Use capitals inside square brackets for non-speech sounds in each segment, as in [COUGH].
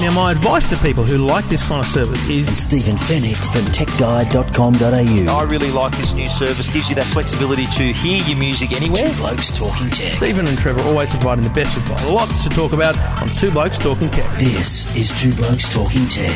Now, my advice to people who like this kind of service is and Stephen Fenech from TechGuide.com.au. I really like this new service. Gives you that flexibility to hear your music anywhere. Two Blokes Talking Tech. Stephen and Trevor always providing the best advice. Lots to talk about on Two Blokes Talking Tech. This is Two Blokes Talking Tech.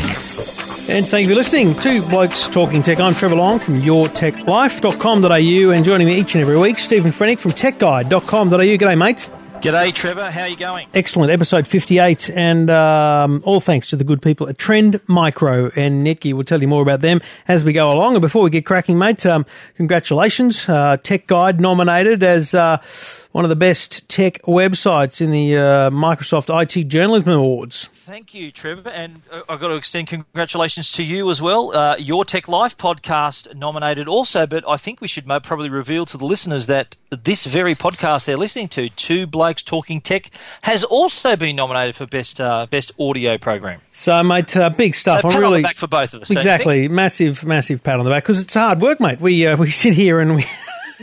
And thank you for listening to Blokes Talking Tech. I'm Trevor Long from yourtechlife.com.au and joining me each and every week, Stephen Fenech from techguide.com.au. G'day, mate. G'day, Trevor. How are you going? Excellent. Episode 58, and um, all thanks to the good people at Trend Micro and Netgear. We'll tell you more about them as we go along. And before we get cracking, mate, um, congratulations. Uh, Tech Guide nominated as uh, one of the best tech websites in the uh, Microsoft IT Journalism Awards. Thank you, Trevor. And uh, I've got to extend congratulations to you as well. Uh, Your Tech Life podcast nominated also, but I think we should probably reveal to the listeners that this very podcast they're listening to, Two Blokes Talking Tech, has also been nominated for best uh, best audio program. So, mate, uh, big stuff. So I'm pat really on the back for both of us. don't you think? exactly massive, massive pat on the back because it's hard work, mate. We uh, [LAUGHS] we sit here and we.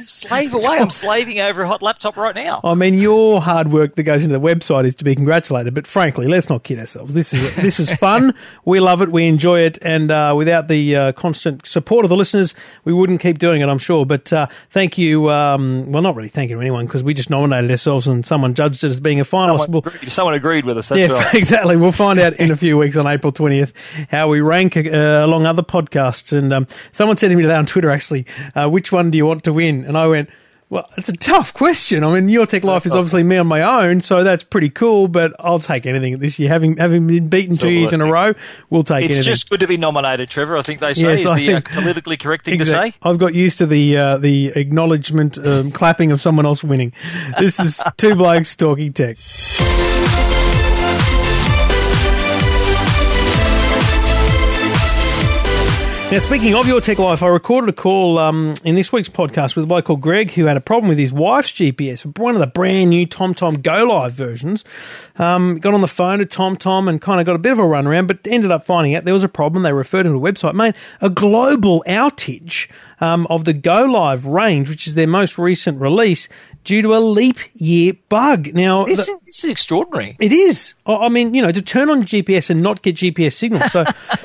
Slave away. I'm slaving over a hot laptop right now. I mean, your hard work that goes into the website is to be congratulated. But frankly, let's not kid ourselves. This is [LAUGHS] this is fun. we love it. We enjoy it. And uh, without the uh, constant support of the listeners, we wouldn't keep doing it. I'm sure. But uh, thank you. Um, well, not really thank you to anyone because we just nominated ourselves and someone judged it as being a finalist. Someone We'll- agreed, someone agreed with us. That's yeah, right. [LAUGHS] exactly. We'll find out in a few weeks on April 20th how we rank uh, along other podcasts. And um, someone said to me today on Twitter, actually, uh, which one do you want to win? And I went, well, it's a tough question. I mean, Your Tech Life is obviously me on my own, so that's pretty cool, but I'll take anything this year. Having having been beaten two years in a row, we'll take It's anything. just good to be nominated, Trevor. I think they say Yes, is I the uh, politically correct thing Exact- to say. I've got used to the uh, the acknowledgement um, clapping of someone else winning. This is two blokes talking tech. Now, speaking of your tech life, I recorded a call um, in this week's podcast with a bloke called Greg who had a problem with his wife's GPS, one of the brand new TomTom Go Live versions. Um, got on the phone to TomTom and kind of got a bit of a runaround, but ended up finding out there was a problem. They referred him to a website, made a global outage um, of the Go Live range, which is their most recent release, due to a leap year bug. Now, This the- is, this is extraordinary. it is. I I mean, you know, to turn on GPS and not get GPS signal. So, [LAUGHS]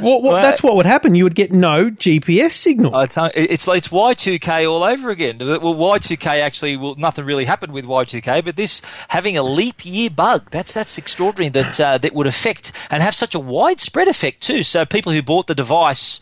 what, Well, that's what would happen. You would get no GPS signal. I tell- it's it's Y2K all over again. Well, Y2K actually, well, nothing really happened with Y2K, but this having a leap year bug, that's that's extraordinary. That uh, that would affect and have such a widespread effect too. So people who bought the device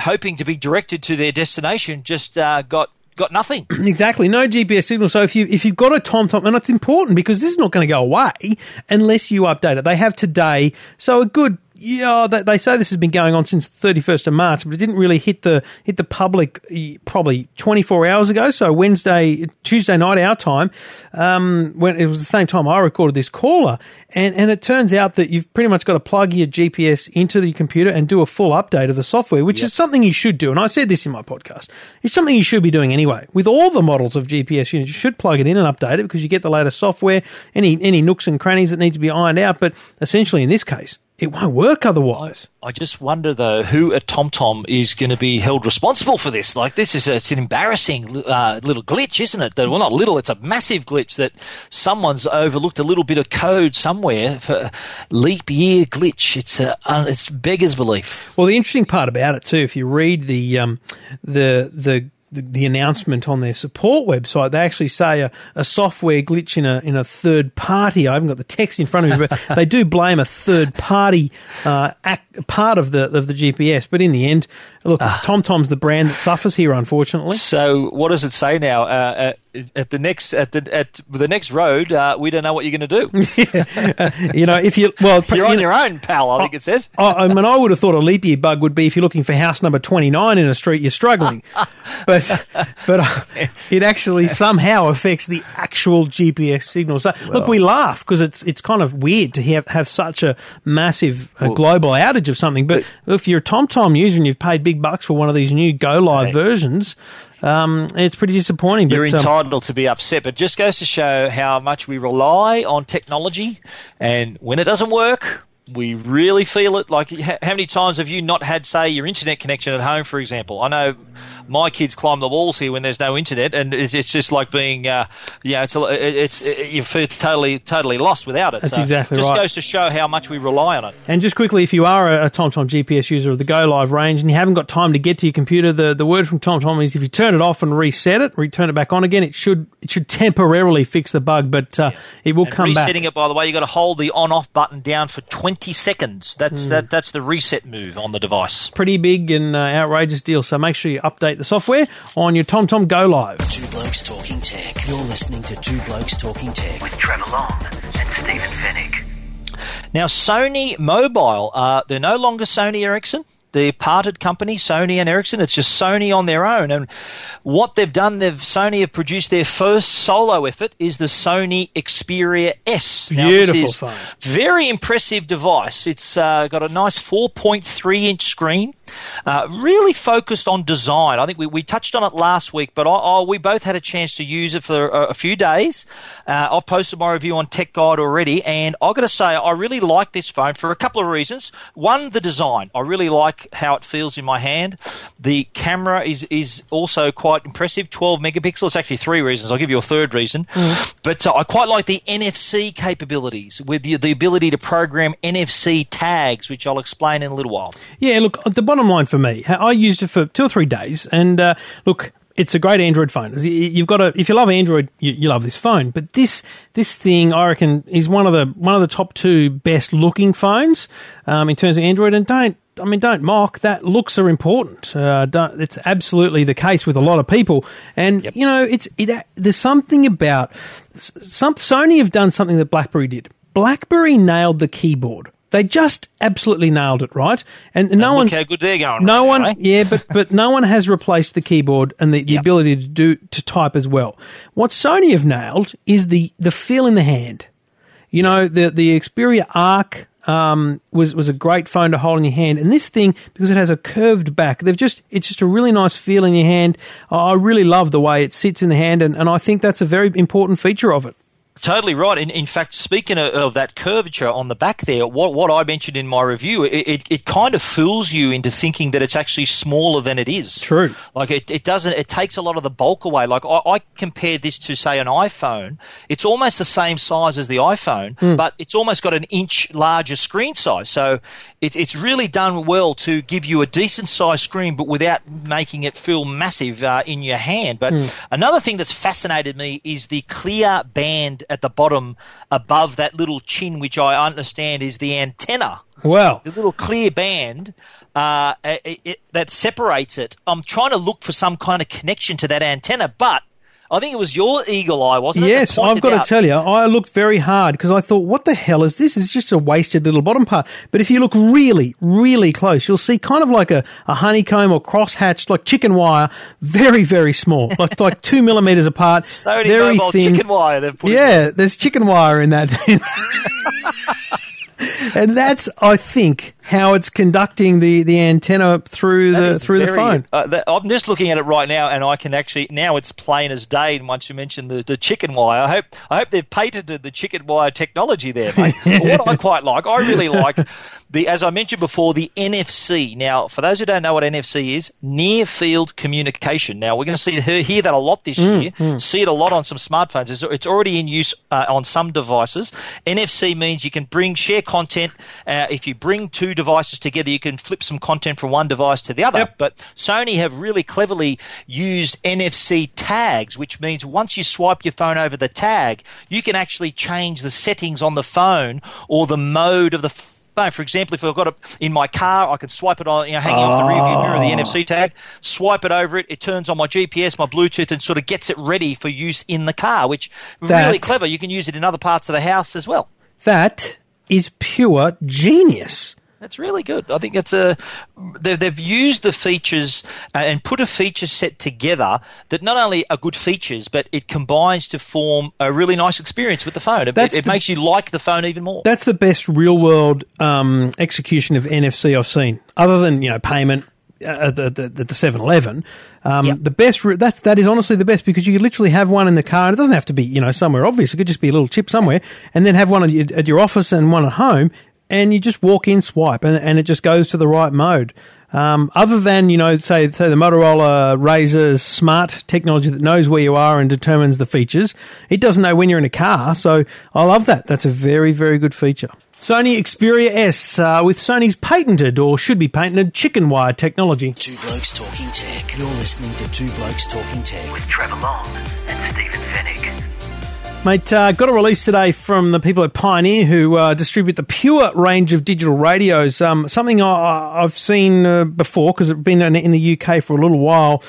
hoping to be directed to their destination just uh, got got nothing. [CLEARS THROAT] exactly, no GPS signal. So if you if you've got a TomTom, and it's important because this is not going to go away unless you update it. They have today, so a good. Yeah, they, they say this has been going on since the 31st of March, but it didn't really hit the hit the public eh, probably 24 hours ago. So Wednesday, Tuesday night our time, um, when it was the same time I recorded this caller, and and it turns out that you've pretty much got to plug your GPS into the computer and do a full update of the software, which is something you should do. And I said this in my podcast. It's something you should be doing anyway. With all the models of GPS units, you should plug it in and update it because you get the latest software, any any nooks and crannies that need to be ironed out. But essentially, in this case, it won't work otherwise. I just wonder though who at TomTom is going to be held responsible for this. Like this is a, it's an embarrassing uh, little glitch, isn't it? That well, not little, it's a massive glitch that someone's overlooked a little bit of code somewhere for leap year glitch. It's a, uh, it's beggars belief. Well, the interesting part about it too, if you read the um, the the the, the announcement on their support website, they actually say a, a software glitch in a in a third party. I haven't got the text in front of me, but [LAUGHS] they do blame a third party uh, act, part of the of the GPS. But in the end, look, TomTom's the brand that suffers here, unfortunately. So what does it say now? Uh, at, at the next at the at the next road, uh, we don't know what you're going to do. [LAUGHS] you know, if you well, [LAUGHS] You're you on know- your own, pal. I think it says. I, I mean, I would have thought a leap year bug would be if you're looking for house number 29 in a street you're struggling. but but but uh, it actually somehow affects the actual GPS signal. So look, we laugh because it's it's kind of weird to have have such a massive uh, global outage of something. But, if you're a TomTom user and you've paid big bucks for one of these new Go Live Right. versions, um, it's pretty disappointing. You're but, um, entitled to be upset, but just goes to show how much we rely on technology. And when it doesn't work, we really feel it. Like, how many times have you not had, say, your internet connection at home, for example? I know my kids climb the walls here when there's no internet, and it's, it's just like being, uh, yeah, it's, it's it, you feel totally, totally lost without it. That's So exactly just right. goes to show how much we rely on it. And just quickly, if you are a, a TomTom GPS user of the Go Live range and you haven't got time to get to your computer, the, the word from TomTom is if you turn it off and reset it, return it back on again, it should it should temporarily fix the bug, but uh, it will And come back. resetting it, by the way, you've got to hold the on-off button down for 20 seconds. That's Hmm. that. That's the reset move on the device. Pretty big and uh, outrageous deal. So make sure you update the software on your TomTom Go Live. Two Blokes Talking Tech. You're listening to Two Blokes Talking Tech. with Trevor Long and Stephen Fenech. Now, Sony Mobile, uh, they're no longer Sony Ericsson. The parted company, Sony and Ericsson, it's just Sony on their own. And what they've done, they've Sony have produced their first solo effort is the Sony Xperia S. Now, Beautiful phone. Very impressive device. It's uh, got a nice 4.3 inch screen, uh, really focused on design. I think we, we touched on it last week, but I, I, we both had a chance to use it for a, a few days. Uh, I've posted my review on Tech Guide already, and I've got to say, I really like this phone for a couple of reasons. One, the design. I really like how it feels in my hand. The camera is, is also quite impressive 12 megapixels. It's actually three reasons. I'll give you a third reason. But uh, I quite like the NFC capabilities with the, the ability to program NFC tags, which I'll explain in a little while. Yeah, look, the bottom line for me, I used it for two or three days, and uh, look, it's a great Android phone. You- You've got to, if you love Android, you, you love this phone. But this this thing, I reckon, is one of the one of the top two best looking phones um, in terms of Android. And don't, I mean, don't mock that. Looks are important. Uh, don't, it's absolutely the case with a lot of people. And you know, it's it. There's something about some Sony have done something that BlackBerry did. BlackBerry nailed the keyboard. They just absolutely nailed it, right? And, no And one, look how good they're going. no right one, now, eh? yeah, but but no one has replaced the keyboard and the, the Yep. ability to do to type as well. What Sony have nailed is the the feel in the hand. You know, the the Xperia Arc um, was was a great phone to hold in your hand, and this thing because it has a curved back, they've just it's just a really nice feel in your hand. I I really love the way it sits in the hand, and, and I think that's a very important feature of it. Totally right. In, in fact, speaking of, of that curvature on the back there, what, what I mentioned in my review, it, it, it kind of fools you into thinking that it's actually smaller than it is. True. Like it, it doesn't, it takes a lot of the bulk away. Like I, I compared this to say an iPhone. It's almost the same size as the iPhone, but it's almost got an inch larger screen size. So it, it's really done well to give you a decent size screen, but without making it feel massive uh, in your hand. But another thing that's fascinated me is the clear band at the bottom above that little chin, which I understand is the antenna Well, the little clear band uh, it, it, that separates it. I'm trying to look for some kind of connection to that antenna, but I think it was your eagle eye, wasn't it? Yes, I've got out- to tell you, I looked very hard because I thought, what the hell is this? It's just a wasted little bottom part. But if you look really, really close, you'll see kind of like a, a honeycomb or crosshatched, like chicken wire, very, very small, [LAUGHS] like like two millimeters apart, Sony very thin. chicken wire. They've put in yeah, there's chicken wire in that [LAUGHS] [LAUGHS] and that's, I think, how it's conducting the, the antenna through That the through the phone. Uh, that, I'm just looking at it right now, and I can actually now it's plain as day. And once you mention the, the chicken wire, I hope I hope they've patented the chicken wire technology there, mate. [LAUGHS] What I quite like, I really like the as I mentioned before, the NFC. Now, for those who don't know what NFC is, near field communication. Now we're going to see hear that a lot this year. See it a lot on some smartphones. It's, it's already in use uh, on some devices. NFC means you can bring share content. Uh, if you bring two devices together, you can flip some content from one device to the other. Yep. But Sony have really cleverly used NFC tags, which means once you swipe your phone over the tag, you can actually change the settings on the phone or the mode of the phone. For example, if I've got it in my car, I can swipe it on, you know, hanging off the rear view mirror, the NFC tag, swipe it over it, it turns on my GPS, my Bluetooth, and sort of gets it ready for use in the car, which That- really clever. You can use it in other parts of the house as well. That is pure genius. That's really good. I think it's a they've, they've used the features uh, and put a feature set together that not only are good features, but it combines to form a really nice experience with the phone. It, it, it the- makes you like the phone even more. That's the best real world um, execution of NFC I've seen, other than you know payment at the the, the 7-Eleven. Um, Yep. The best that's that is honestly the best because you could literally have one in the car. and It doesn't have to be you know somewhere obvious. It could just be a little chip somewhere, and then have one at your, at your office and one at home, and you just walk in, swipe, and, and it just goes to the right mode. Um, other than you know, say say the Motorola Razr's smart technology that knows where you are and determines the features, it doesn't know when you're in a car. So I love that. That's a very very good feature. Sony Xperia S uh, with Sony's patented or should be patented chicken wire technology. Two Blokes Talking Tech. You're listening to Two Blokes Talking Tech. With Trevor Long and Stephen Fenech. Mate, uh, got a release today from the people at Pioneer who uh, distribute the Pure range of digital radios. Um, something I, I've seen uh, before because it's been in, the UK for a little while.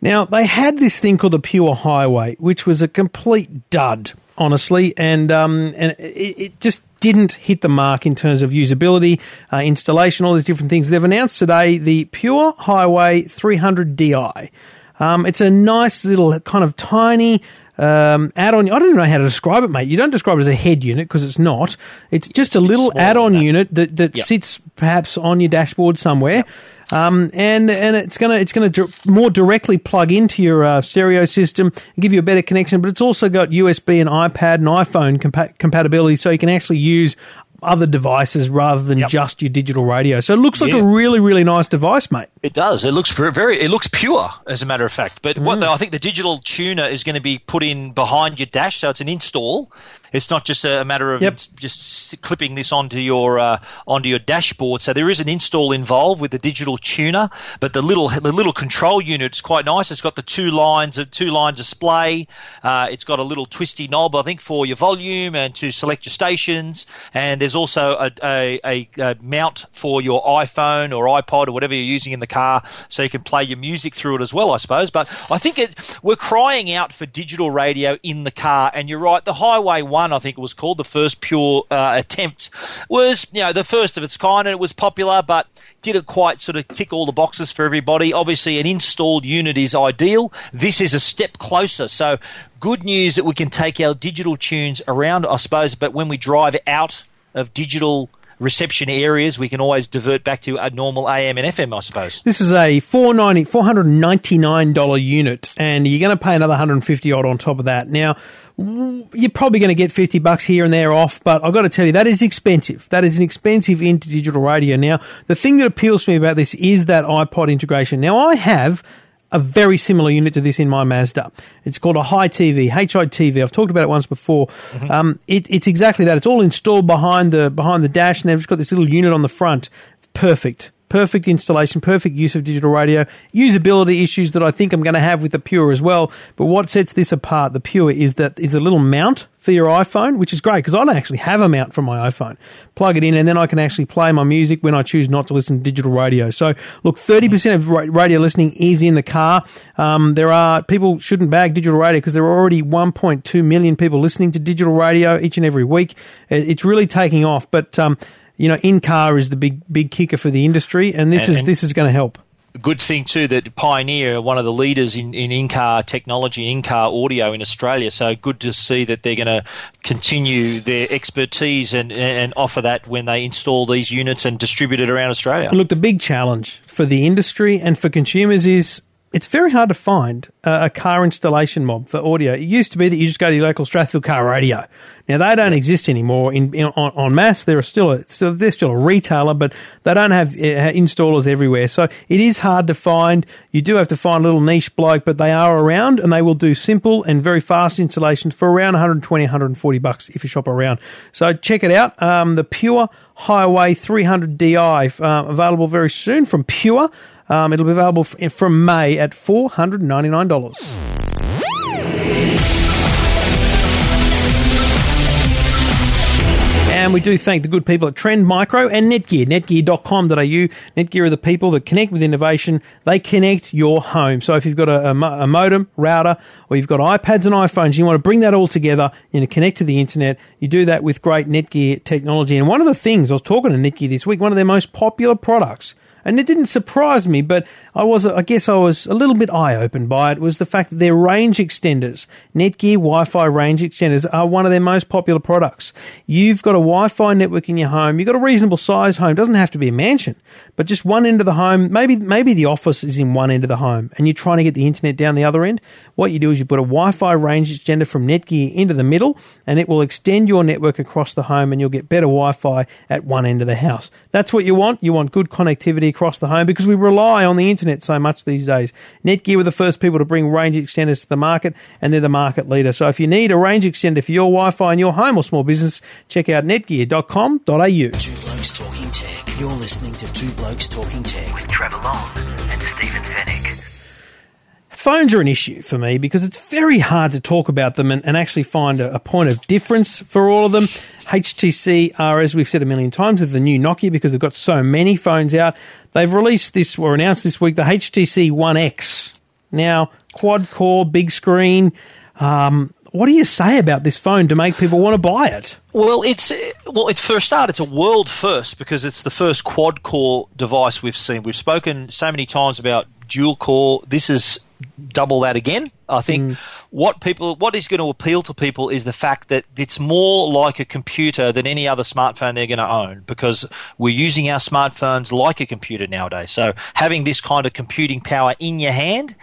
Now, they had this thing called the Pure Highway, which was a complete dud, honestly, and um, and it, it just didn't hit the mark in terms of usability, uh, installation, all these different things. They've announced today the Pure Highway 300Di. Um, it's a nice little kind of tiny um, add-on. I don't even know how to describe it, mate. You don't describe it as a head unit because it's not. It's just a little add-on that. unit that, that Yep. sits perhaps on your dashboard somewhere. Um, and and it's gonna it's gonna more directly plug into your uh, stereo system and give you a better connection. But it's also got USB and iPad and iPhone compa- compatibility, so you can actually use other devices rather than Yep. just your digital radio. So it looks like Yeah. a really really nice device, mate. It does. It looks very. It looks pure, as a matter of fact. But Mm. what the, I think the digital tuner is going to be put in behind your dash, so it's an install. It's not just a matter of Yep. just clipping this onto your uh, onto your dashboard. So there is an install involved with the digital tuner. But the little the little control unit is quite nice. It's got the two lines of two line display. Uh, it's got a little twisty knob, I think, for your volume and to select your stations. And there's also a, a, a, a mount for your iPhone or iPod or whatever you're using in the car, so you can play your music through it as well, I suppose. But I think it, we're crying out for digital radio in the car, and you're right. The Highway One, I think it was called, the first pure uh, attempt, was you know the first of its kind, and it was popular, but didn't quite sort of tick all the boxes for everybody. Obviously, an installed unit is ideal. This is a step closer, so good news that we can take our digital tunes around, I suppose. But when we drive out of digital reception areas, we can always divert back to a normal AM and FM, I suppose. This is a $490 $499 unit, and you're going to pay another 150 odd on top of that. Now, you're probably going to get 50 bucks here and there off, but I've got to tell you, that is expensive. That is an expensive into digital radio. Now, the thing that appeals to me about this is that iPod integration. Now, I have a very similar unit to this in my Mazda. It's called a High TV, HITV. I've talked about it once before. Um, it, it's exactly that. It's all installed behind the behind the dash, and they've just got this little unit on the front. Perfect. Perfect installation, perfect use of digital radio. Usability issues that I think I'm going to have with the Pure as well. But what sets this apart, the Pure, is that is a little mount for your iPhone, which is great because I don't actually have a mount for my iPhone. Plug it in, and then I can actually play my music when I choose not to listen to digital radio. So, look, 30% of radio listening is in the car. Um, there are people shouldn't bag digital radio because there are already 1.2 million people listening to digital radio each and every week. It's really taking off, but. Um, you know, in car is the big big kicker for the industry, and this And- is and- this is going to help. good thing too that Pioneer, are one of the leaders in, in in-car technology, in-car audio in Australia. So good to see that they're going to continue their expertise and, and offer that when they install these units and distribute it around Australia. Look, the big challenge for the industry and for consumers is it's very hard to find a, a car installation mob for audio. It used to be that you just go to your local Strathfield car radio. Now they don't exist anymore in, in on, on mass. They're still, a, still they're still a retailer, but they don't have uh, installers everywhere. So it is hard to find. You do have to find a little niche bloke, but they are around and they will do simple and very fast installations for around 120, 140 bucks if you shop around. So check it out. Um, the Pure Highway 300 Di uh, available very soon from Pure. Um, it'll be available from May at $499. And we do thank the good people at Trend Micro and Netgear, netgear.com.au. Netgear are the people that connect with innovation. They connect your home. So if you've got a, a, modem, router, or you've got iPads and iPhones, you want to bring that all together, know, connect to the internet. You do that with great Netgear technology. And one of the things I was talking to Netgear this week, one of their most popular products and it didn't surprise me, but I was, I guess I was a little bit eye opened by it, was the fact that their range extenders, Netgear Wi-Fi range extenders are one of their most popular products. You've got a Wi-Fi network in your home, you've got a reasonable size home, doesn't have to be a mansion, but just one end of the home, maybe, maybe the office is in one end of the home and you're trying to get the internet down the other end. What you do is you put a Wi-Fi range extender from Netgear into the middle and it will extend your network across the home and you'll get better Wi-Fi at one end of the house. That's what you want. You want good connectivity across the home because we rely on the internet so much these days. Netgear were the first people to bring range extenders to the market and they're the market leader. So if you need a range extender for your Wi-Fi in your home or small business, check out netgear.com.au. Two Blokes Talking Tech. You're listening to Two Blokes Talking Tech. With Trevor Long and Stephen Fenech. phones are an issue for me because it's very hard to talk about them and, and actually find a, a point of difference for all of them. HTC are, as we've said a million times, of the new Nokia because they've got so many phones out. They've released this or announced this week the HTC One X. Now, quad core, big screen. Um, what do you say about this phone to make people want to buy it? Well, it's well, it's for a start, it's a world first because it's the first quad core device we've seen. We've spoken so many times about dual core. This is double that again. I think what people, what is going to appeal to people is the fact that it's more like a computer than any other smartphone they're going to own because we're using our smartphones like a computer nowadays. So having this kind of computing power in your hand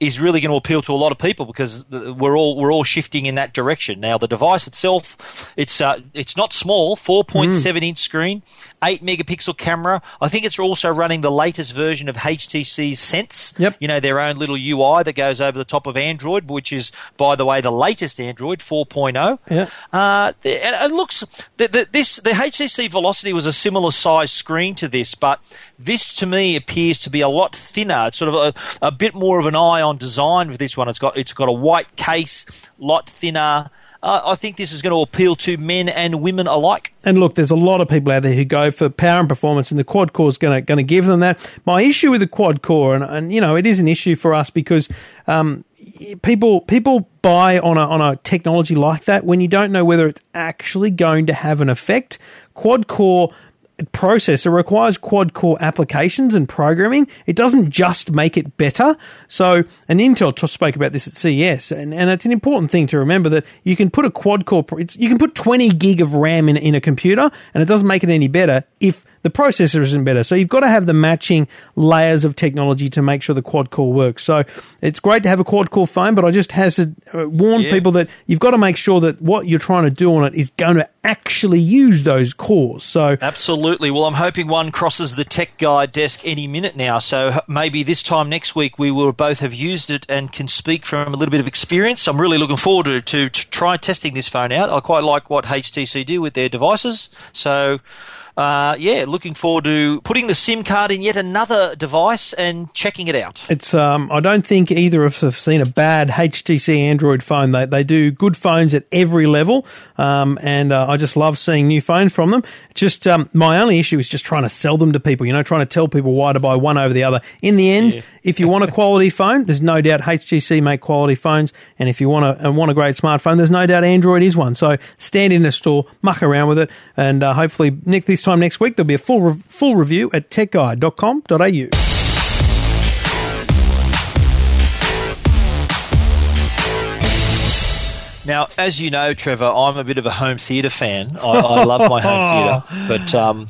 is really going to appeal to a lot of people because we're all we're all shifting in that direction. Now the device itself, it's uh, it's not small, 4.7 inch screen, eight megapixel camera. I think it's also running the latest version of HTC's Sense. Yep. You know their own little UI that goes over the top of Android, which is by the way the latest Android 4.0. Yeah. Uh, and it looks the, the, this the HTC Velocity was a similar size screen to this, but this to me appears to be a lot thinner. It's sort of a, a bit more of an eye on design with this one. It's got it's got a white case, lot thinner. Uh, I think this is going to appeal to men and women alike. And look, there's a lot of people out there who go for power and performance, and the quad core is going to give them that. My issue with the quad core, and, and you know, it is an issue for us because um, people people buy on a on a technology like that when you don't know whether it's actually going to have an effect. Quad core processor requires quad core applications and programming. It doesn't just make it better. So, and Intel spoke about this at CES, and, and it's an important thing to remember that you can put a quad core, you can put 20 gig of RAM in, in a computer, and it doesn't make it any better if the processor isn't better. So you've got to have the matching layers of technology to make sure the quad core works. So it's great to have a quad core phone, but I just has to uh, warn Yeah. people that you've got to make sure that what you're trying to do on it is going to actually use those cores. So Absolutely. Well, I'm hoping one crosses the tech guide desk any minute now. So maybe this time next week we will both have used it and can speak from a little bit of experience. I'm really looking forward to, to, to try testing this phone out. I quite like what HTC do with their devices. So. Uh, yeah, looking forward to putting the SIM card in yet another device and checking it out. It's um, I don't think either of us have seen a bad HTC Android phone. They they do good phones at every level, um, and uh, I just love seeing new phones from them. Just um, my only issue is just trying to sell them to people. You know, trying to tell people why to buy one over the other. In the end, if you want a quality phone, there's no doubt HTC make quality phones, and if you want a and want a great smartphone, there's no doubt Android is one. So stand in a store, muck around with it, and uh, hopefully Nick this time next week there'll be a full re- full review at techguide.com.au. Now, as you know, Trevor, I'm a bit of a home theatre fan. I, I love my home [LAUGHS] theatre, but um,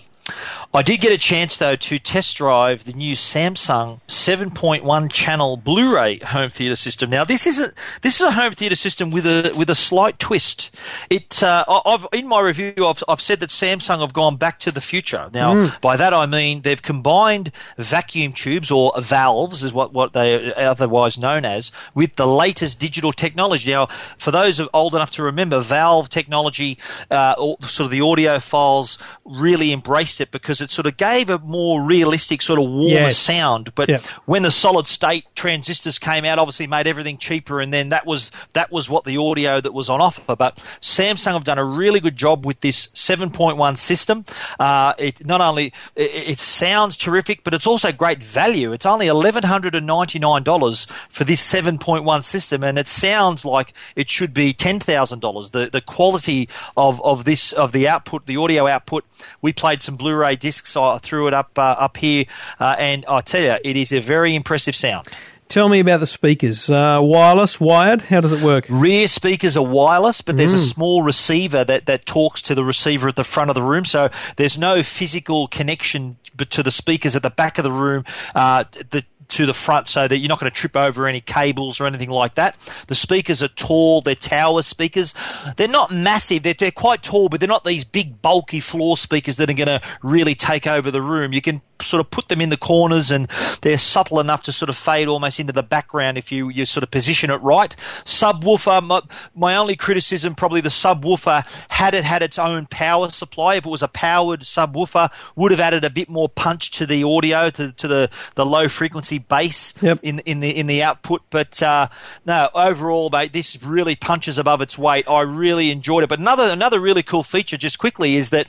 I did get a chance though to test drive the new Samsung 7.1 channel Blu-ray home theatre system. Now, this is a this is a home theatre system with a with a slight twist. It uh, I- I've in my review I've, I've said that Samsung have gone back to the future. Now, by that I mean they've combined vacuum tubes or valves, is what what they are otherwise known as, with the latest digital technology. Now, for those old enough to remember, valve technology, uh, or sort of the audiophiles really embraced it because it's it sort of gave a more realistic, sort of warmer Yes. sound. But Yeah. when the solid state transistors came out, obviously made everything cheaper, and then that was that was what the audio that was on offer. But Samsung have done a really good job with this 7.1 system. Uh, it not only it, it sounds terrific, but it's also great value. It's only eleven hundred and ninety nine dollars for this 7.1 system, and it sounds like it should be ten thousand dollars. The the quality of, of this of the output, the audio output. We played some Blu-ray discs. I threw it up uh, up here, uh, and I tell you, it is a very impressive sound. Tell me about the speakers. Uh, wireless, wired. How does it work? Rear speakers are wireless, but there's a Mm. small receiver that, that talks to the receiver at the front of the room. So there's no physical connection to the speakers at the back of the room. Uh, the to the front so that you're not going to trip over any cables or anything like that. The speakers are tall, they're tower speakers. They're not massive, they're, they're quite tall, but they're not these big, bulky floor speakers that are going to really take over the room. You can sort of put them in the corners and they're subtle enough to sort of fade almost into the background if you, you sort of position it right. Subwoofer, my, my only criticism probably the subwoofer, had it had its own power supply, if it was a powered subwoofer, would have added a bit more punch to the audio, to, to the, the low frequency bass Yep. in, in the in the output. But uh, no, overall, mate, this really punches above its weight. I really enjoyed it. But another another really cool feature, just quickly, is that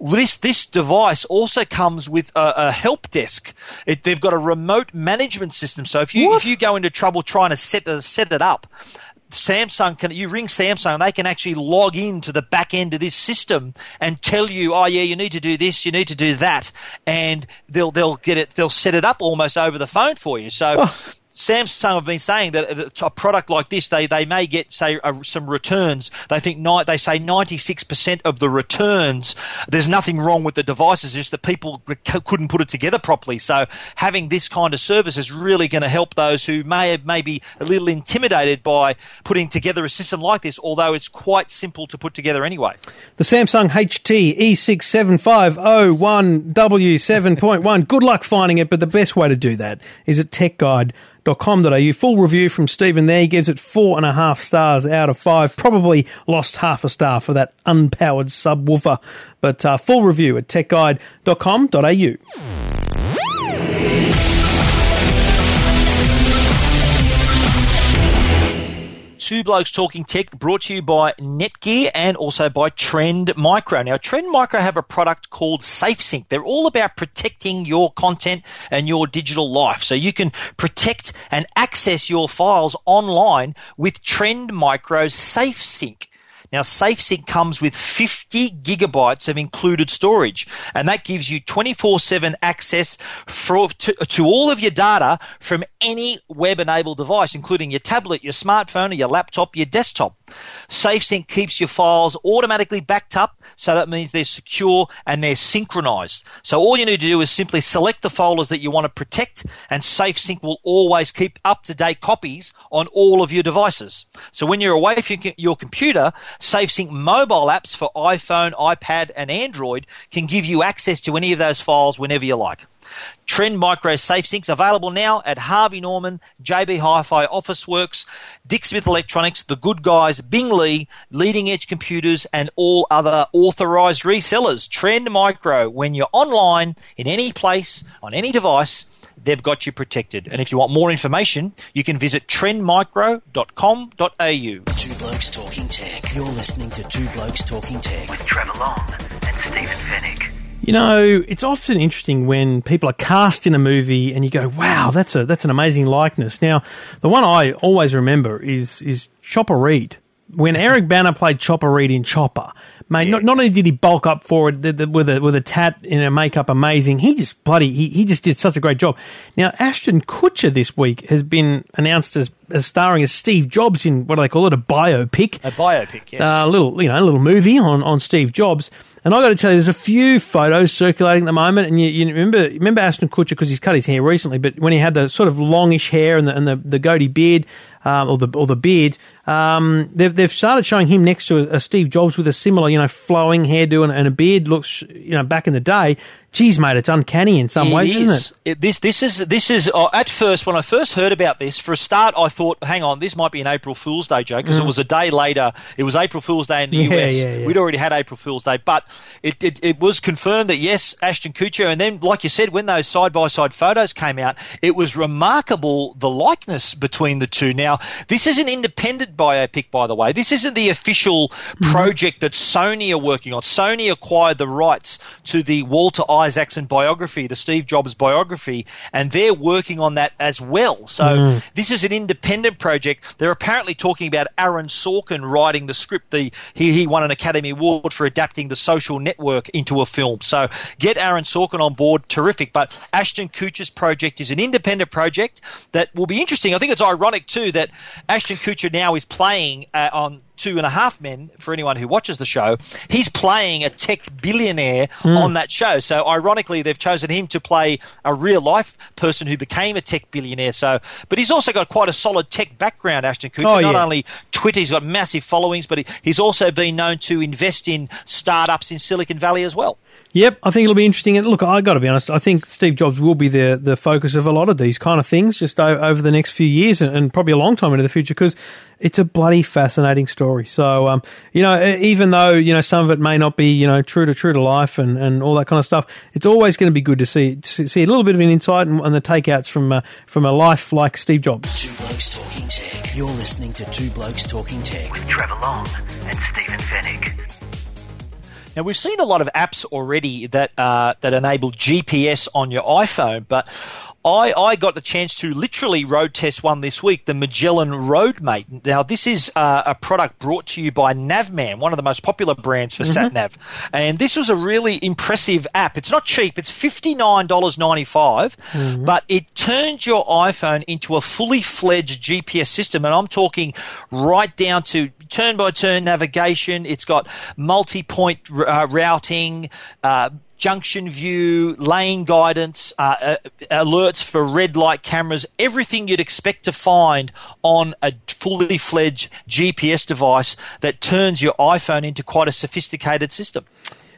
this this device also comes with a, a help desk. It, they've got a remote management system. So if you What? if you go into trouble trying to set the, set it up. Samsung can you ring Samsung they can actually log into the back end of this system and tell you oh yeah you need to do this you need to do that and they'll they'll get it they'll set it up almost over the phone for you so oh. Samsung have been saying that a product like this, they, they may get say uh, some returns. They think ni- they say ninety six percent of the returns. There's nothing wrong with the devices, just that people c- couldn't put it together properly. So having this kind of service is really going to help those who may have maybe a little intimidated by putting together a system like this. Although it's quite simple to put together anyway. The Samsung HT E67501W7.1. Good luck finding it, but the best way to do that is at techguide.com.au. Full review from Stephen there. He gives it four and a half stars out of five. Probably lost half a star for that unpowered subwoofer. But uh, full review at techguide.com.au. Two Blokes Talking Tech brought to you by Netgear and also by Trend Micro. Now, Trend Micro have a product called SafeSync. They're all about protecting your content and your digital life. So you can protect and access your files online with Trend Micro's SafeSync. Now, SafeSync comes with 50 gigabytes of included storage, and that gives you 24 7 access for, to, to all of your data from any web enabled device, including your tablet, your smartphone, or your laptop, your desktop. SafeSync keeps your files automatically backed up, so that means they're secure and they're synchronized. So, all you need to do is simply select the folders that you want to protect, and SafeSync will always keep up to date copies on all of your devices. So, when you're away from your computer, SafeSync mobile apps for iPhone, iPad, and Android can give you access to any of those files whenever you like. Trend Micro Safe SafeSync's available now at Harvey Norman, JB Hi-Fi, Officeworks, Dick Smith Electronics, The Good Guys, Bing Lee, Leading Edge Computers, and all other authorized resellers. Trend Micro, when you're online, in any place, on any device, they've got you protected. And if you want more information, you can visit trendmicro.com.au. Two Blokes Talking Tech. You're listening to Two Blokes Talking Tech. with Trevor Long and Stephen Fenech. You know, it's often interesting when people are cast in a movie and you go, "Wow, that's a that's an amazing likeness." Now, the one I always remember is is Chopper Read. When Eric Bana played Chopper Read in Chopper, mate, not, not only did he bulk up for it the, the, with a with a tat and a makeup amazing, he just bloody he, he just did such a great job. Now, Ashton Kutcher this week has been announced as as starring as Steve Jobs in what do they call it, a biopic A biopic, yes. Uh, a little, you know, a little movie on, on Steve Jobs. And I got to tell you, there's a few photos circulating at the moment, and you, you remember remember Ashton Kutcher because he's cut his hair recently, but when he had the sort of longish hair and the and the, the goatee beard, um, or the or the beard, um, they've they've started showing him next to a, a Steve Jobs with a similar, you know, flowing hairdo and, and a beard looks, you know, back in the day. Geez, mate, it's uncanny in some ways, isn't it? It- This this is this is uh, at first when I first heard about this. For a start, I thought, hang on, this might be an April Fool's Day joke because it was a day later. It was April Fool's Day in the Mm. [LAUGHS] Yeah, US. yeah, yeah. We'd already had April Fool's Day, but it, it it was confirmed that yes, Ashton Kutcher. And then, like you said, when those side by side photos came out, it was remarkable the likeness between the two. Now, this is an independent biopic, by the way. This isn't the official Mm-hmm. project that Sony are working on. Sony acquired the rights to the Walter Isaacson biography, the Steve Jobs biography, and they're working on that as well. So Mm. this is an independent project. They're apparently talking about Aaron Sorkin writing the script. The he, he won an Academy Award for adapting the Social Network into a film. So get Aaron Sorkin on board, terrific. But Ashton Kutcher's project is an independent project that will be interesting. I think it's ironic too that Ashton Kutcher now is playing uh, on Two and a Half Men, for anyone who watches the show, he's playing a tech billionaire hmm. on that show. So, ironically, they've chosen him to play a real life person who became a tech billionaire. So, but he's also got quite a solid tech background, Ashton Kutcher. Oh, Not yeah. only Twitter, he's got massive followings, but he, he's also been known to invest in startups in Silicon Valley as well. Yep, I think it'll be interesting. And look, I got to be honest, I think Steve Jobs will be the the focus of a lot of these kind of things just o- over the next few years and, and probably a long time into the future because it's a bloody fascinating story. So, um, you know, e- even though you know some of it may not be you know true to true to life and, and all that kind of stuff, it's always going to be good to see to see a little bit of an insight and, and the takeouts from uh, from a life like Steve Jobs. Two Blokes Talking Tech. You're listening to Two Blokes Talking Tech. With Trevor Long and Stephen Fenech. Now we've seen a lot of apps already that uh, that enable GPS on your iPhone, but I, I got the chance to literally road test one this week, the Magellan Roadmate. Now this is uh, a product brought to you by Navman, one of the most popular brands for sat nav, and this was a really impressive app. It's not cheap; it's fifty nine dollars ninety but it turns your iPhone into a fully fledged GPS system, and I'm talking right down to turn by turn navigation. It's got multi point uh, routing. Uh, Junction view, lane guidance, uh, uh, alerts for red light cameras, everything you'd expect to find on a fully fledged GPS device that turns your iPhone into quite a sophisticated system.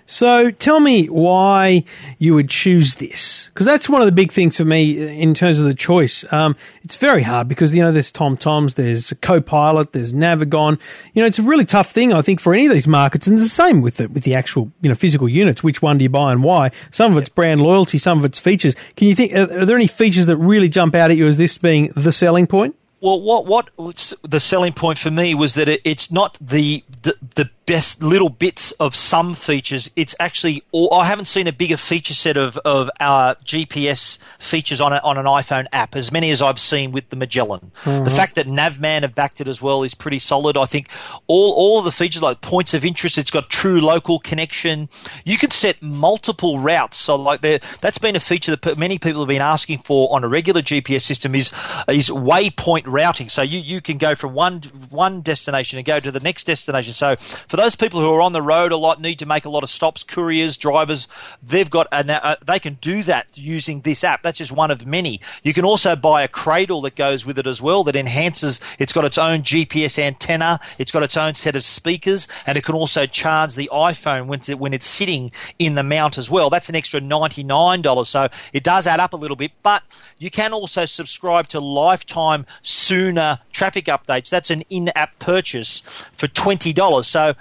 So tell me why you would choose this, because that's one of the big things for me in terms of the choice. Um, it's very hard because you know there's TomToms, there's a Copilot, there's Navigon. You know, it's a really tough thing I think for any of these markets, and it's the same with the with the actual you know physical units. Which one do you buy and why? Some of it's brand loyalty, some of it's features. Can you think? Are, are there any features that really jump out at you as this being the selling point? Well, what what what's the selling point for me was that it, it's not the, the the best little bits of some features. It's actually all, I haven't seen a bigger feature set of of our GPS features on a, on an iPhone app as many as I've seen with the Magellan. The mm-hmm. fact that Navman have backed it as well is pretty solid. I think all all of the features like points of interest. It's got true local connection. You can set multiple routes. So like that's been a feature that many people have been asking for on a regular GPS system is is waypoint routing. So you, you can go from one one destination and go to the next destination. So for those people who are on the road a lot, need to make a lot of stops, couriers, drivers, they've got a, uh, they can do that using this app. That's just one of many. You can also buy a cradle that goes with it as well that enhances. It's got its own GPS antenna. It's got its own set of speakers, and it can also charge the iPhone when it's, when it's sitting in the mount as well. That's an extra ninety nine dollars. So it does add up a little bit, but you can also subscribe to lifetime SUNA traffic updates. That's an in-app purchase for twenty dollars. So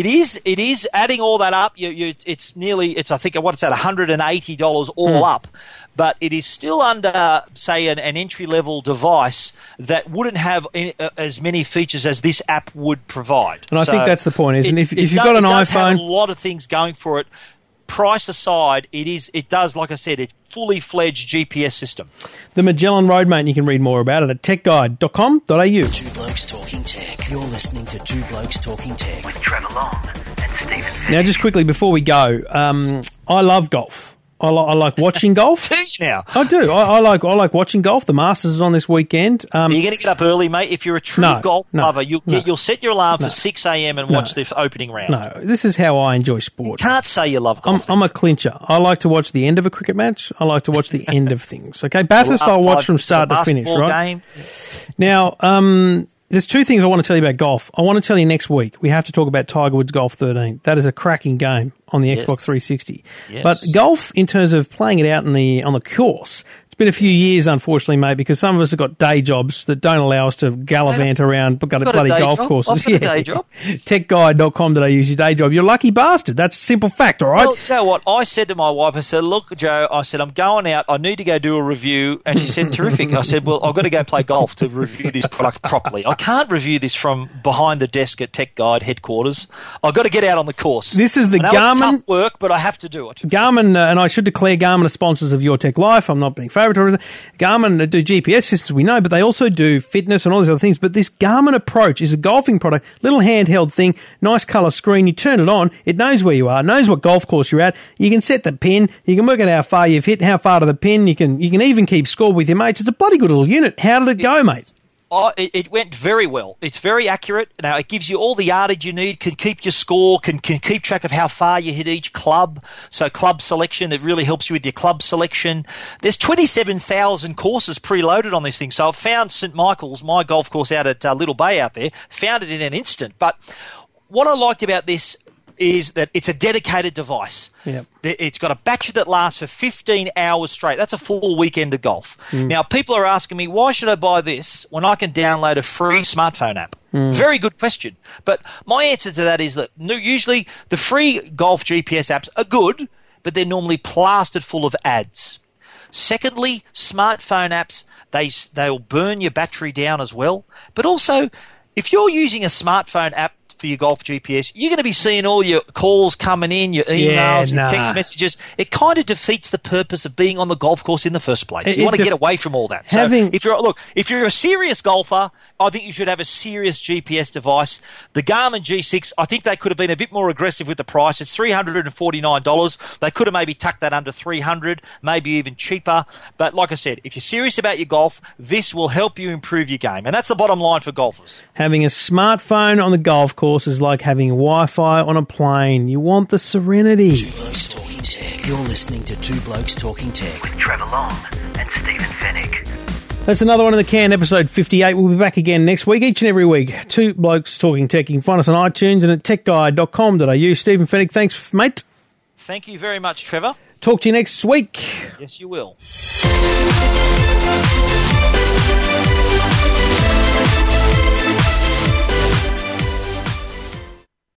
it is it is adding all that up. You, you, it's nearly it's I think what's that one hundred and eighty dollars all up, but it is still under say an, an entry level device that wouldn't have any, uh, as many features as this app would provide. And I think that's the point, isn't it? If- if you've does- got an it does have iPhone- a lot of things going for it. Price aside, it is it does like I said, it's fully fledged GPS system. The Magellan Roadmate, and you can read more about it at techguide.com.au. Two Blokes Talking Tech. You're listening to Two Blokes Talking Tech. With Trevor Long and Stephen Now, just quickly before we go, um, I love golf. I, li- I like watching golf. [LAUGHS] Now? I do. I, I like I like watching golf. The Masters is on this weekend. Um, Are going to get up early, mate? If you're a true No, golf no, lover, you'll no. get you'll set your alarm for six a.m. and watch the opening round. no, this is how I enjoy sport. You can't say you love I'm, golf. I'm a clincher. I like to watch the end of a cricket match. I like to watch the end of things. Okay, [LAUGHS] Bathurst, I'll watch from start to finish. Right Game. now, um, there's two things I want to tell you about golf. I want to tell you next week we have to talk about Tiger Woods Golf 13. That is a cracking game on the Yes. Xbox 360. Yes. But golf, in terms of playing it out in the on the course, been a few years, unfortunately, mate, because some of us have got day jobs that don't allow us to gallivant around but got got a bloody day golf job. courses. I've got a [LAUGHS] day job. Techguide.com.au is your day job. You're a lucky bastard. That's a simple fact, all right? Well, you know what? I said to my wife, I said, look, Joe, I said, I'm going out. I need to go do a review. And she said, terrific. I said, well, I've got to go play golf to review this product properly. I can't review this from behind the desk at Tech Guide headquarters. I've got to get out on the course. This is the I know it's Garmin- tough work, but I have to do it. Garmin, uh, and I should declare Garmin are sponsors of Your Tech Life. I'm not being favourite Garmin do GPS systems, we know, but they also do fitness and all these other things. But this Garmin approach is a golfing product, little handheld thing, nice colour screen. You turn it on, it knows where you are, knows what golf course you're at. You can set the pin, you can work out how far you've hit, how far to the pin. You can you can even keep score with your mates. It's a bloody good little unit. How did it go, mate? Oh, it, it went very well. It's very accurate. Now it gives you all the yardage you need. Can keep your score. Can can keep track of how far you hit each club. So club selection. It really helps you with your club selection. There's 27,000 courses preloaded on this thing. So I found St Michael's, my golf course out at uh, Little Bay out there. Found it in an instant. But what I liked about this is that it's a dedicated device. Yep. It's got a battery that lasts for 15 hours straight. That's a full weekend of golf. Mm. Now, people are asking me, why should I buy this when I can download a free smartphone app? Mm. Very good question. But my answer to that is that usually the free golf GPS apps are good, but they're normally plastered full of ads. Secondly, smartphone apps they they'll burn your battery down as well. But also, if you're using a smartphone app for your golf GPS, you're going to be seeing all your calls coming in, your emails, Yeah, your nah. text messages. It kind of defeats the purpose of being on the golf course in the first place. It- you want to def- get away from all that. So if you're look, if you're a serious golfer, I think you should have a serious GPS device. The Garmin G6, I think they could have been a bit more aggressive with the price. It's three hundred and forty nine dollars. They could have maybe tucked that under three hundred, maybe even cheaper. But like I said, if you're serious about your golf, this will help you improve your game, and that's the bottom line for golfers. Having a smartphone on the golf course is like having Wi-Fi on a plane. You want the serenity. Two Blokes Talking Tech. You're listening to Two Blokes Talking Tech. with Trevor Long and Stephen Fenech. That's another one in the can, episode 58. We'll be back again next week, each and every week. Two blokes talking tech. You can find us on iTunes and at techguide.com.au. Stephen Fenech, thanks, mate. Thank you very much, Trevor. Talk to you next week. Yes, you will.